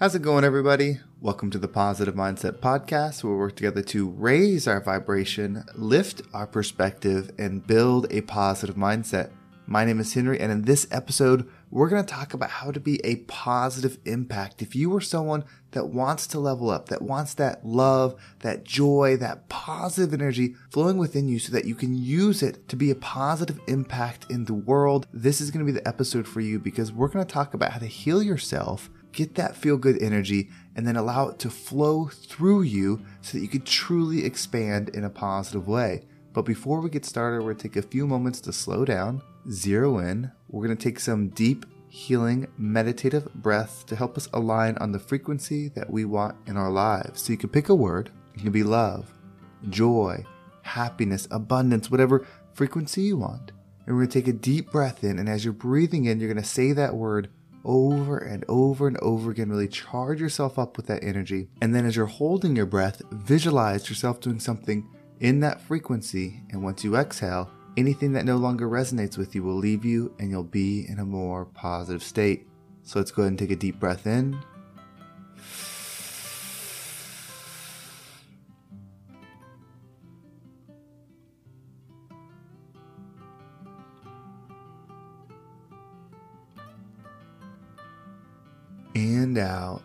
How's it going, everybody? Welcome to the Positive Mindset Podcast, where we work together to raise our vibration, lift our perspective, and build a positive mindset. My name is Henry, and in this episode, we're going to talk about how to be a positive impact. If you are someone that wants to level up, that wants that love, that joy, that positive energy flowing within you so that you can use it to be a positive impact in the world, this is going to be the episode for you because we're going to talk about how to heal yourself, get that feel good energy, and then allow it to flow through you so that you can truly expand in a positive way. But before we get started, we're to take a few moments to slow down zero in. We're to take some deep, healing, meditative breaths to help us align on the frequency that we want in our lives. So you can pick a word. It can be love, joy, happiness, abundance, whatever frequency you want. And we're to take a deep breath in. And as you're breathing in, you're to say that word over and over and over again. Really charge yourself up with that energy. And then as you're holding your breath, visualize yourself doing something in that frequency. And once you exhale, Anything that no longer resonates with you will leave you and you'll be in a more positive state. So let's go ahead and take a deep breath in. Out.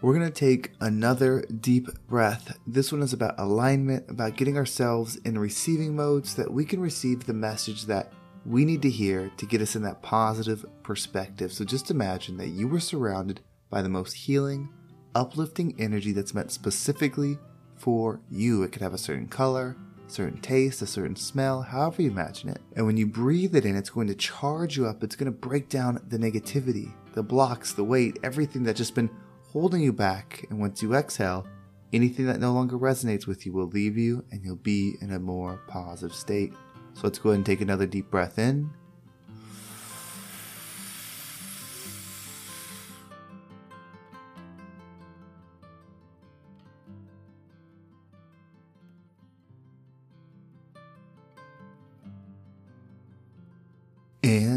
We're going to take another deep breath. This one is about alignment, about getting ourselves in receiving mode so that we can receive the message that we need to hear to get us in that positive perspective. So just imagine that you were surrounded by the most healing, uplifting energy that's meant specifically for you. It could have a certain color, certain taste, a certain smell, however you imagine it. And when you breathe it in, it's going to charge you up. It's going to break down the negativity, the blocks, the weight, everything that's just been holding you back, and once you exhale, anything that no longer resonates with you will leave you and you'll be in a more positive state. So let's go ahead and take another deep breath in.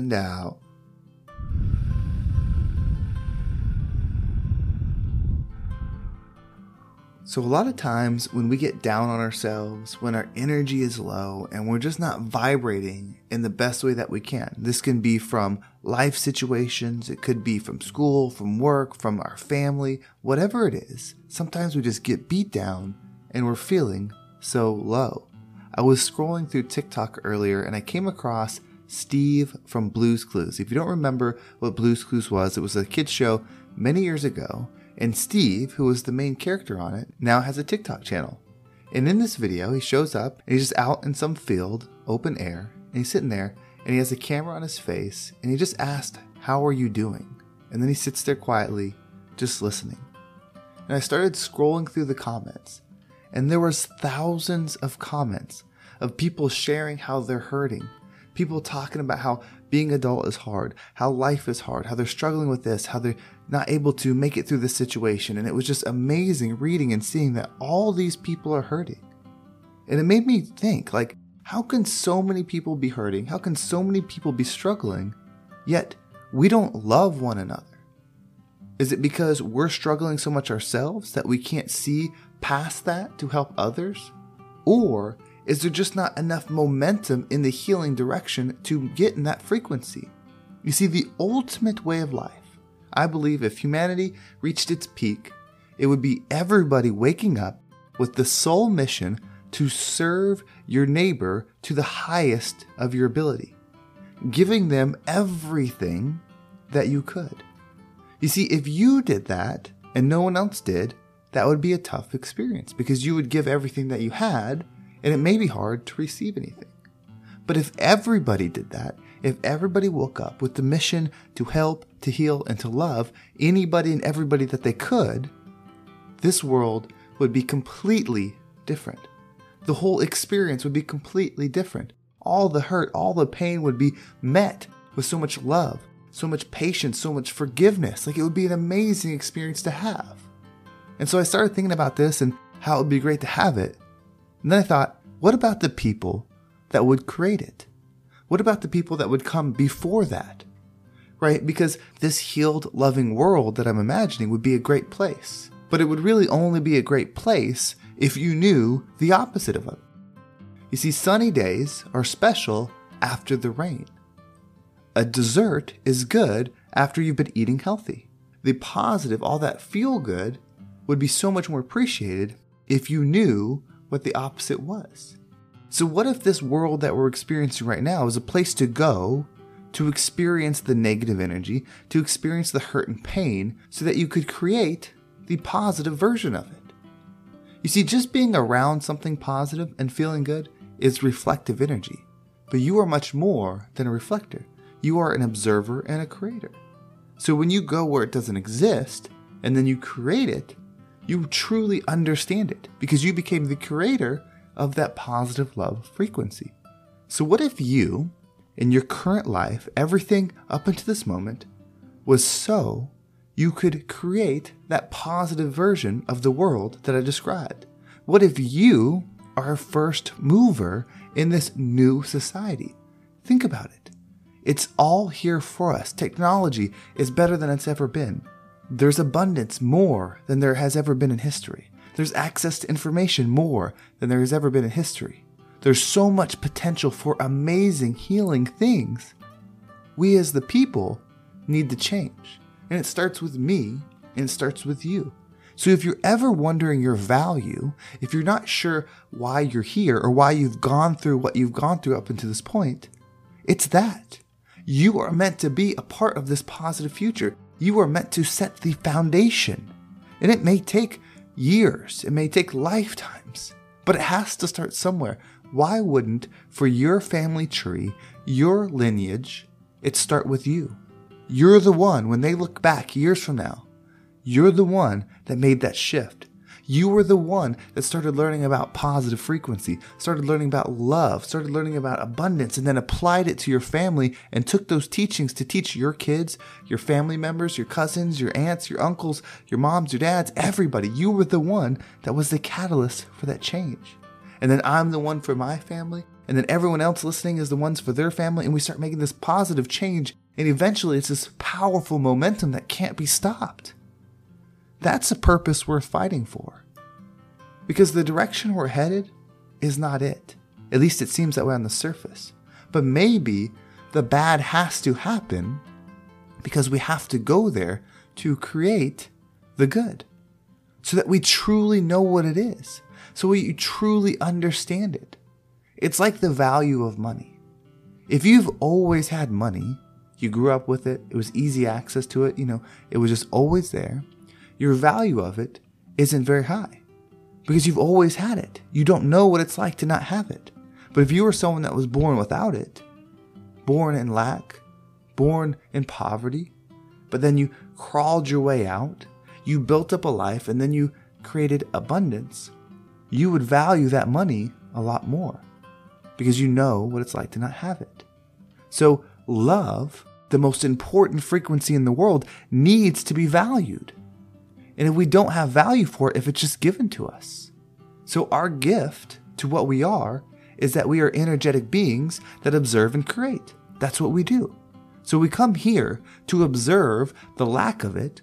And out. So, a lot of times when we get down on ourselves, when our energy is low and we're just not vibrating in the best way that we can, this can be from life situations, it could be from school, from work, from our family, whatever it is. Sometimes we just get beat down and we're feeling so low. I was scrolling through TikTok earlier and I came across Steve from Blues Clues. If you don't remember what Blues Clues was, it was a kids show many years ago and Steve, who was the main character on it, now has a TikTok channel. And in this video, he shows up and he's just out in some field, open air, and he's sitting there and he has a camera on his face and he just asked, How are you doing? And then he sits there quietly, just listening. And I started scrolling through the comments, and there was thousands of comments of people sharing how they're hurting, people talking about how being adult is hard, how life is hard, how they're struggling with this, how they're not able to make it through this situation. And it was just amazing reading and seeing that all these people are hurting. And it made me think, like, how can so many people be hurting? How can so many people be struggling? Yet we don't love one another. Is it because we're struggling so much ourselves that we can't see past that to help others? Or is there just not enough momentum in the healing direction to get in that frequency? You see, the ultimate way of life, I believe if humanity reached its peak, it would be everybody waking up with the sole mission to serve your neighbor to the highest of your ability, giving them everything that you could. You see, if you did that and no one else did, that would be a tough experience because you would give everything that you had and it may be hard to receive anything. But if everybody did that, if everybody woke up with the mission to help, to heal, and to love anybody and everybody that they could, this world would be completely different. The whole experience would be completely different. All the hurt, all the pain would be met with so much love, so much patience, so much forgiveness. Like it would be an amazing experience to have. And so I started thinking about this and how it would be great to have it. And then I thought, what about the people that would create it? What about the people that would come before that? Right? Because this healed, loving world that I'm imagining would be a great place. But it would really only be a great place if you knew the opposite of it. You see, sunny days are special after the rain. A dessert is good after you've been eating healthy. The positive, all that feel good, would be so much more appreciated if you knew what the opposite was. So, what if this world that we're experiencing right now is a place to go to experience the negative energy, to experience the hurt and pain, so that you could create the positive version of it? You see, just being around something positive and feeling good is reflective energy. But you are much more than a reflector. You are an observer and a creator. So when you go where it doesn't exist and then you create it, you truly understand it because you became the creator of that positive love frequency. So, what if you, in your current life, everything up until this moment, was so you could create that positive version of the world that I described? What if you are a first mover in this new society? Think about it. It's all here for us. Technology is better than it's ever been. There's abundance more than there has ever been in history. There's access to information more than there has ever been in history. There's so much potential for amazing healing things. We as the people need to change. And it starts with me and it starts with you. So if you're ever wondering your value, if you're not sure why you're here or why you've gone through what you've gone through up until this point, it's that. You are meant to be a part of this positive future. You are meant to set the foundation. And it may take years, it may take lifetimes, but it has to start somewhere. Why wouldn't, for your family tree, your lineage, it start with you? You're the one, when they look back years from now, you're the one that made that shift. You were the one that started learning about positive frequency, started learning about love, started learning about abundance, and then applied it to your family and took those teachings to teach your kids, your family members, your cousins, your aunts, your uncles, your moms, your dads, everybody. You were the one that was the catalyst for that change. And then I'm the one for my family. And then everyone else listening is the ones for their family. And we start making this positive change. And eventually it's this powerful momentum that can't be stopped. That's a purpose worth fighting for. Because the direction we're headed is not it. At least it seems that way on the surface. But maybe the bad has to happen because we have to go there to create the good so that we truly know what it is, so we truly understand it. It's like the value of money. If you've always had money, you grew up with it, it was easy access to it, you know, it was just always there, your value of it isn't very high because you've always had it. You don't know what it's like to not have it. But if you were someone that was born without it, born in lack, born in poverty, but then you crawled your way out, you built up a life, and then you created abundance, you would value that money a lot more because you know what it's like to not have it. So, love, the most important frequency in the world, needs to be valued and if we don't have value for it if it's just given to us. So, our gift to what we are is that we are energetic beings that observe and create. That's what we do. So, we come here to observe the lack of it,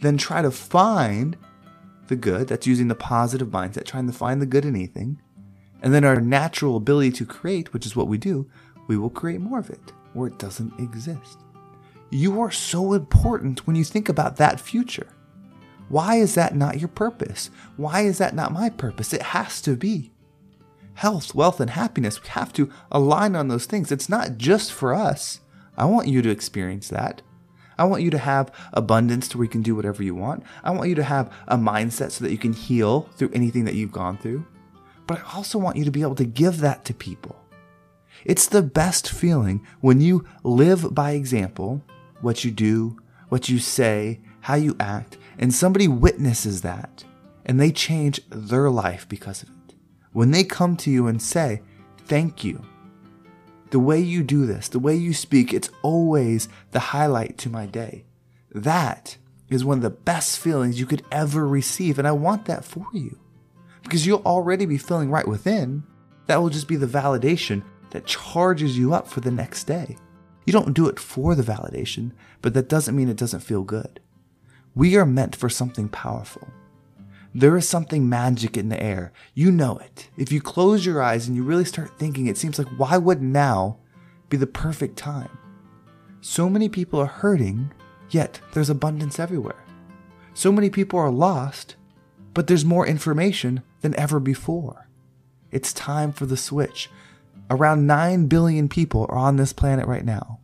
then try to find the good. That's using the positive mindset, trying to find the good in anything. And then our natural ability to create, which is what we do, we will create more of it where it doesn't exist. You are so important when you think about that future. Why is that not your purpose? Why is that not my purpose? It has to be. Health, wealth, and happiness, we have to align on those things. It's not just for us. I want you to experience that. I want you to have abundance to where you can do whatever you want. I want you to have a mindset so that you can heal through anything that you've gone through. But I also want you to be able to give that to people. It's the best feeling when you live by example, what you do, what you say, how you act, and somebody witnesses that and they change their life because of it. When they come to you and say, Thank you, the way you do this, the way you speak, it's always the highlight to my day. That is one of the best feelings you could ever receive. And I want that for you because you'll already be feeling right within. That will just be the validation that charges you up for the next day. You don't do it for the validation, but that doesn't mean it doesn't feel good. We are meant for something powerful. There is something magic in the air. You know it. If you close your eyes and you really start thinking, it seems like why would now be the perfect time? So many people are hurting, yet there's abundance everywhere. So many people are lost, but there's more information than ever before. It's time for the switch. Around 9 billion people are on this planet right now.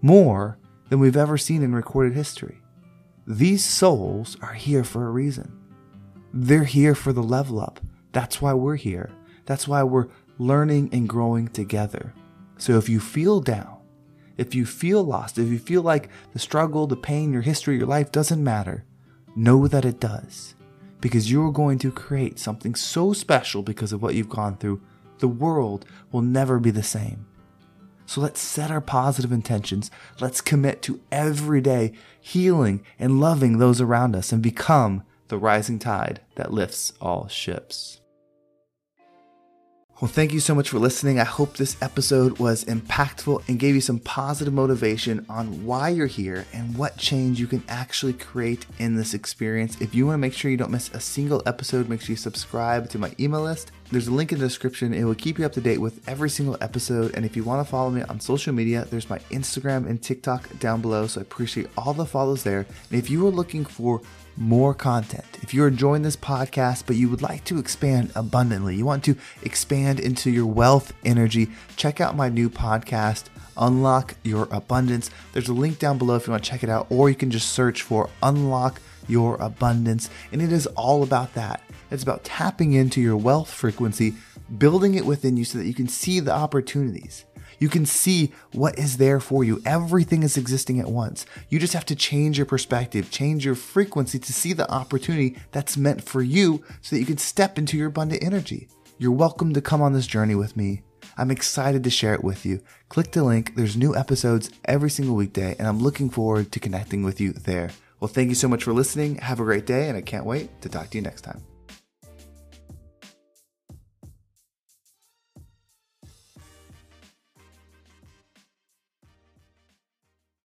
More than we've ever seen in recorded history. These souls are here for a reason. They're here for the level up. That's why we're here. That's why we're learning and growing together. So if you feel down, if you feel lost, if you feel like the struggle, the pain, your history, your life doesn't matter, know that it does. Because you're going to create something so special because of what you've gone through. The world will never be the same. So let's set our positive intentions. Let's commit to every day healing and loving those around us and become the rising tide that lifts all ships. Well, thank you so much for listening. I hope this episode was impactful and gave you some positive motivation on why you're here and what change you can actually create in this experience. If you want to make sure you don't miss a single episode, make sure you subscribe to my email list. There's a link in the description. It will keep you up to date with every single episode. And if you want to follow me on social media, there's my Instagram and TikTok down below. So I appreciate all the follows there. And if you are looking for more content. If you're enjoying this podcast, but you would like to expand abundantly, you want to expand into your wealth energy, check out my new podcast, Unlock Your Abundance. There's a link down below if you want to check it out, or you can just search for Unlock Your Abundance. And it is all about that. It's about tapping into your wealth frequency, building it within you so that you can see the opportunities. You can see what is there for you. Everything is existing at once. You just have to change your perspective, change your frequency to see the opportunity that's meant for you so that you can step into your abundant energy. You're welcome to come on this journey with me. I'm excited to share it with you. Click the link. There's new episodes every single weekday, and I'm looking forward to connecting with you there. Well, thank you so much for listening. Have a great day, and I can't wait to talk to you next time.